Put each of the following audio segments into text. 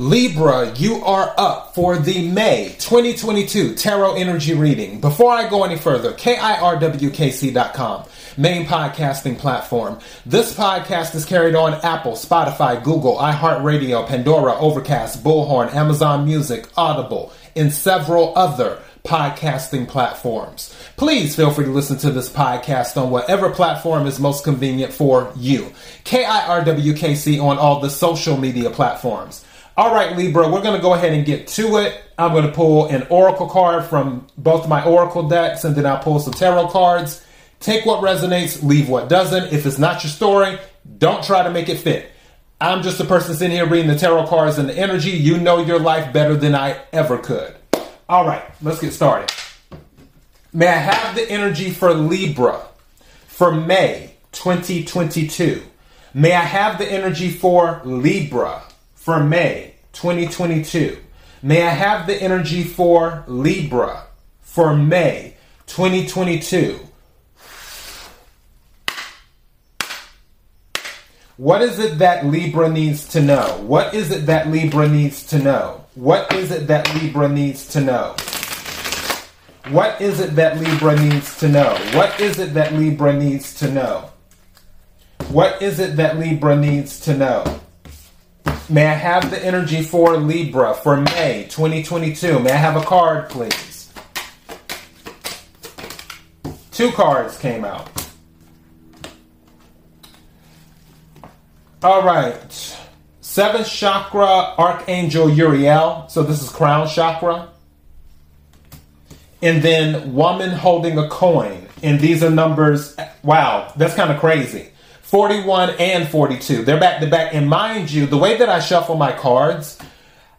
Libra, you are up for the May 2022 Tarot Energy Reading. Before I go any further, KIRWKC.com, main podcasting platform. This podcast is carried on Apple, Spotify, Google, iHeartRadio, Pandora, Overcast, Bullhorn, Amazon Music, Audible, and several other podcasting platforms. Please feel free to listen to this podcast on whatever platform is most convenient for you. KIRWKC on all the social media platforms. All right, Libra, we're going to go ahead and get to it. I'm going to pull an oracle card from both my oracle decks, and then I'll pull some tarot cards. Take what resonates, leave what doesn't. If it's not your story, don't try to make it fit. I'm just a person sitting here reading the tarot cards and the energy. You know your life better than I ever could. All right, let's get started. May I have the energy for Libra for May 2022? May I have the energy for Libra for May 2022. May I have the energy for Libra for May 2022. What is it that Libra needs to know? What is it that Libra needs to know? What is it that Libra needs to know? What is it that Libra needs to know? What is it that Libra needs to know? What is it that Libra needs to know? May I have the energy for Libra for May 2022? May I have a card, please? Two cards came out. All right. Seventh chakra, Archangel Uriel. So this is crown chakra. And then woman holding a coin. And these are numbers. Wow, that's kind of crazy. 41 and 42. They're back to back. And mind you, the way that I shuffle my cards,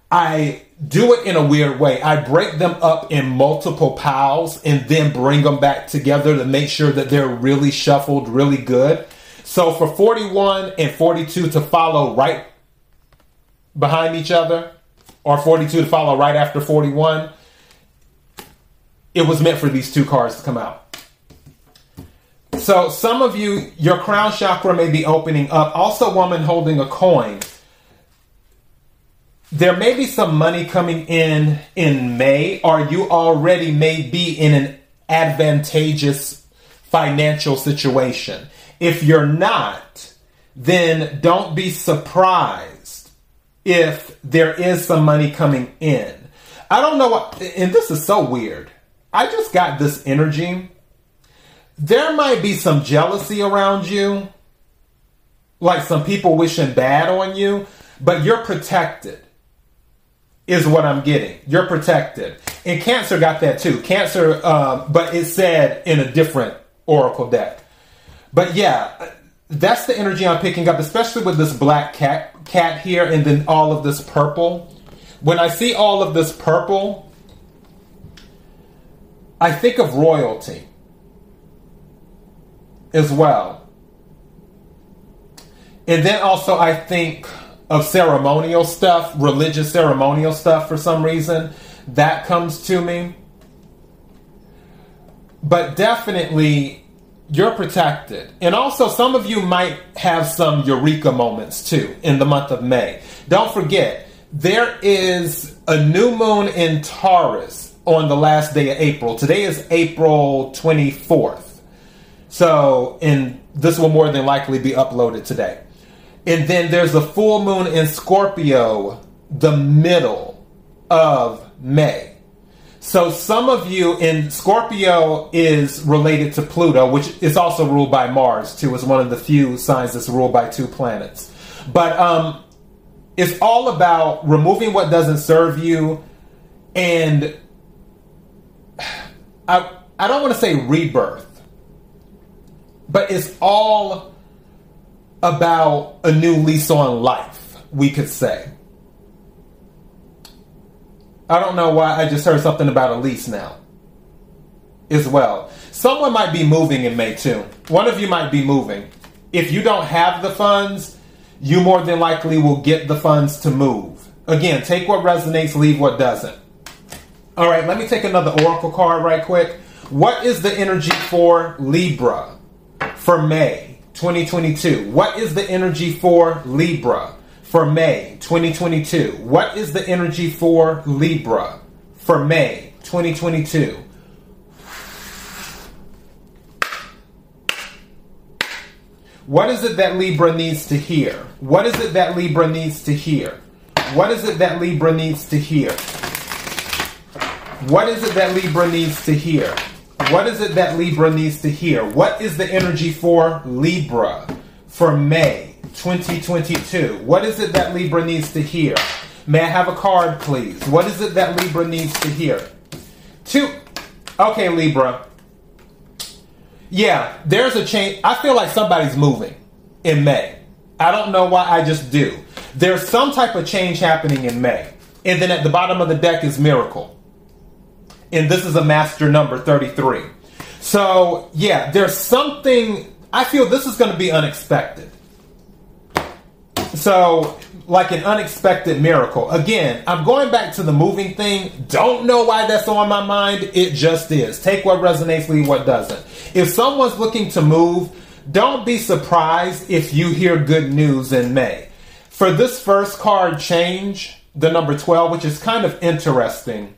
I do it in a weird way. I break them up in multiple piles and then bring them back together to make sure that they're really shuffled really good. So for 41 and 42 to follow right behind each other, or 42 to follow right after 41, it was meant for these two cards to come out. So some of you, your crown chakra may be opening up. Also, woman holding a coin. There may be some money coming in in May, or you already may be in an advantageous financial situation. If you're not, then don't be surprised if there is some money coming in. I don't know what, and this is so weird. I just got this energy there might be some jealousy around you, like some people wishing bad on you, but you're protected, is what I'm getting. You're protected. And Cancer got that too. Cancer, um, but it said in a different Oracle deck. But yeah, that's the energy I'm picking up, especially with this black cat cat here and then all of this purple. When I see all of this purple, I think of royalty as well. And then also, I think of ceremonial stuff, religious ceremonial stuff for some reason. That comes to me. But definitely, you're protected. And also, some of you might have some eureka moments too in the month of May. Don't forget, there is a new moon in Taurus on the last day of April. Today is April 24th. So, and this will more than likely be uploaded today. And then there's a full moon in Scorpio the middle of May. So some of you in Scorpio is related to Pluto, which is also ruled by Mars too. It's one of the few signs that's ruled by two planets. But um, it's all about removing what doesn't serve you, and I I don't want to say rebirth but it's all about a new lease on life, we could say. I don't know why I just heard something about a lease now as well. Someone might be moving in May too. One of you might be moving. If you don't have the funds, you more than likely will get the funds to move. Again, take what resonates, leave what doesn't. All right, let me take another oracle card right quick. What is the energy for Libra? For May 2022? What is the energy for Libra for May 2022? What is the energy for Libra for May 2022? What is it that Libra needs to hear? What is it that Libra needs to hear? What is it that Libra needs to hear? What is it that Libra needs to hear? What is it that Libra needs to hear? What is the energy for Libra for May 2022? What is it that Libra needs to hear? May I have a card, please? What is it that Libra needs to hear? Two. Okay, Libra. Yeah, there's a change. I feel like somebody's moving in May. I don't know why, I just do. There's some type of change happening in May. And then at the bottom of the deck is Miracle and this is a master number 33. So, yeah, there's something, I feel this is going to be unexpected. So, like an unexpected miracle. Again, I'm going back to the moving thing. Don't know why that's on my mind. It just is. Take what resonates, leave what doesn't. If someone's looking to move, don't be surprised if you hear good news in May. For this first card change, the number 12, which is kind of interesting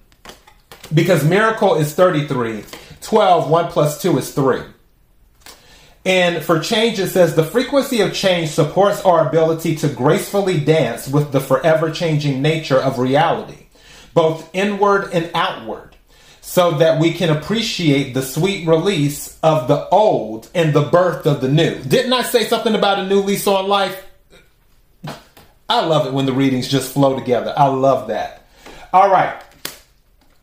because miracle is 33. 12, 1 plus 2 is 3. And for change, it says the frequency of change supports our ability to gracefully dance with the forever changing nature of reality, both inward and outward, so that we can appreciate the sweet release of the old and the birth of the new. Didn't I say something about a new lease on life? I love it when the readings just flow together. I love that. All right.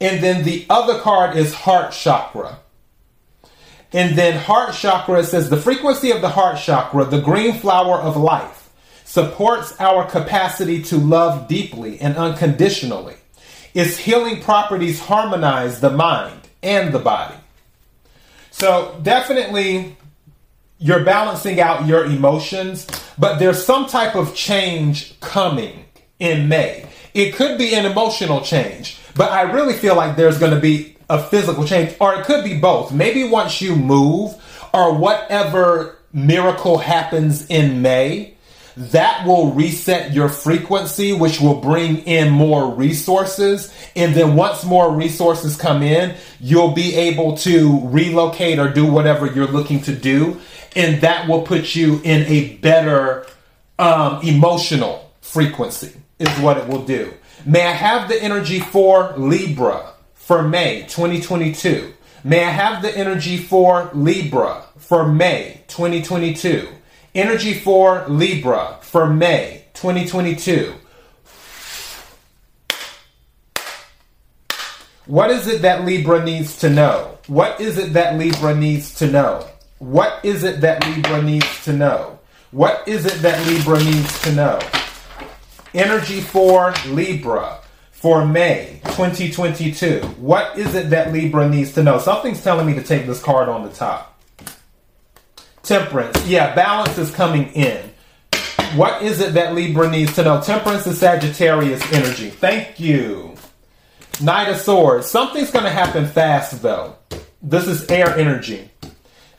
And then the other card is heart chakra. And then heart chakra says the frequency of the heart chakra, the green flower of life, supports our capacity to love deeply and unconditionally. Its healing properties harmonize the mind and the body. So definitely you're balancing out your emotions, but there's some type of change coming in May. It could be an emotional change. But I really feel like there's going to be a physical change, or it could be both. Maybe once you move, or whatever miracle happens in May, that will reset your frequency, which will bring in more resources. And then once more resources come in, you'll be able to relocate or do whatever you're looking to do. And that will put you in a better um, emotional frequency, is what it will do. May I have the energy for Libra for May 2022. May I have the energy for Libra for May 2022. Energy for Libra for May 2022. What is it that Libra needs to know? What is it that Libra needs to know? What is it that Libra needs to know? What is it that Libra needs to know? Energy for Libra for May 2022. What is it that Libra needs to know? Something's telling me to take this card on the top. Temperance. Yeah, balance is coming in. What is it that Libra needs to know? Temperance is Sagittarius energy. Thank you. Knight of Swords. Something's going to happen fast, though. This is air energy.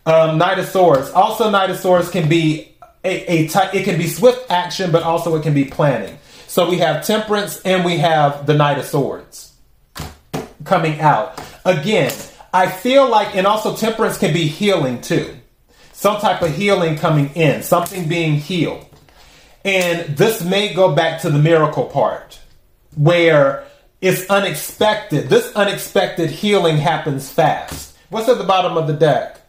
Um, Knight of Swords. Also, Knight of Swords can be a, a it can be swift action, but also it can be planning. So we have Temperance and we have the Knight of Swords coming out. Again, I feel like, and also Temperance can be healing too. Some type of healing coming in, something being healed. And this may go back to the miracle part where it's unexpected. This unexpected healing happens fast. What's at the bottom of the deck?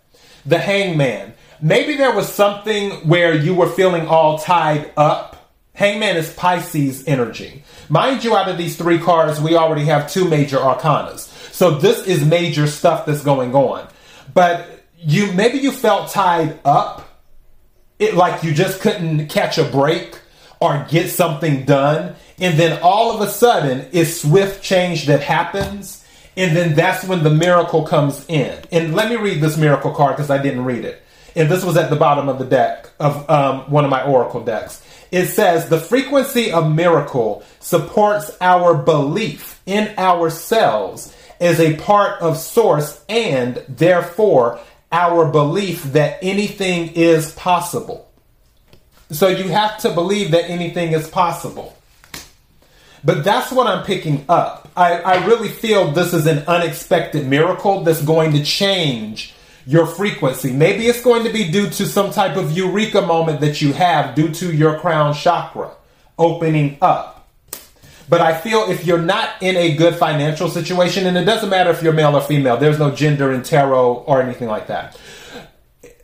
The hangman. Maybe there was something where you were feeling all tied up Hangman is Pisces energy. Mind you, out of these three cards, we already have two major arcanas. So this is major stuff that's going on. But you maybe you felt tied up. It like you just couldn't catch a break or get something done. And then all of a sudden, it's swift change that happens. And then that's when the miracle comes in. And let me read this miracle card because I didn't read it. And this was at the bottom of the deck of um, one of my oracle decks it says the frequency of miracle supports our belief in ourselves as a part of source and therefore our belief that anything is possible. So you have to believe that anything is possible. But that's what I'm picking up. I, I really feel this is an unexpected miracle that's going to change your frequency. Maybe it's going to be due to some type of eureka moment that you have due to your crown chakra opening up. But I feel if you're not in a good financial situation, and it doesn't matter if you're male or female, there's no gender in tarot or anything like that.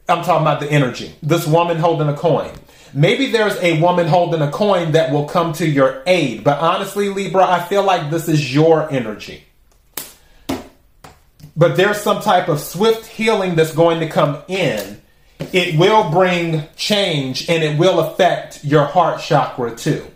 I'm talking about the energy. This woman holding a coin. Maybe there's a woman holding a coin that will come to your aid. But honestly, Libra, I feel like this is your energy. But there's some type of swift healing that's going to come in. It will bring change and it will affect your heart chakra too.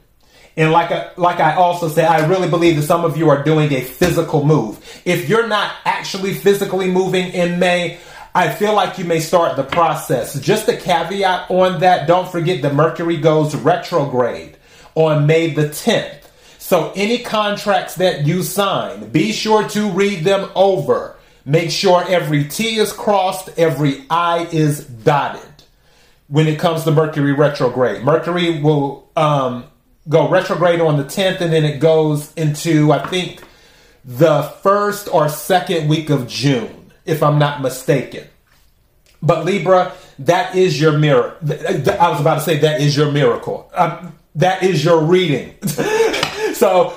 And like I, like I also said, I really believe that some of you are doing a physical move. If you're not actually physically moving in May, I feel like you may start the process. Just a caveat on that, don't forget that Mercury goes retrograde on May the 10th. So any contracts that you sign, be sure to read them over. Make sure every T is crossed, every I is dotted when it comes to Mercury retrograde. Mercury will um, go retrograde on the 10th and then it goes into, I think, the first or second week of June if I'm not mistaken. But Libra, that is your mirror. I was about to say that is your miracle. Um, that is your reading. so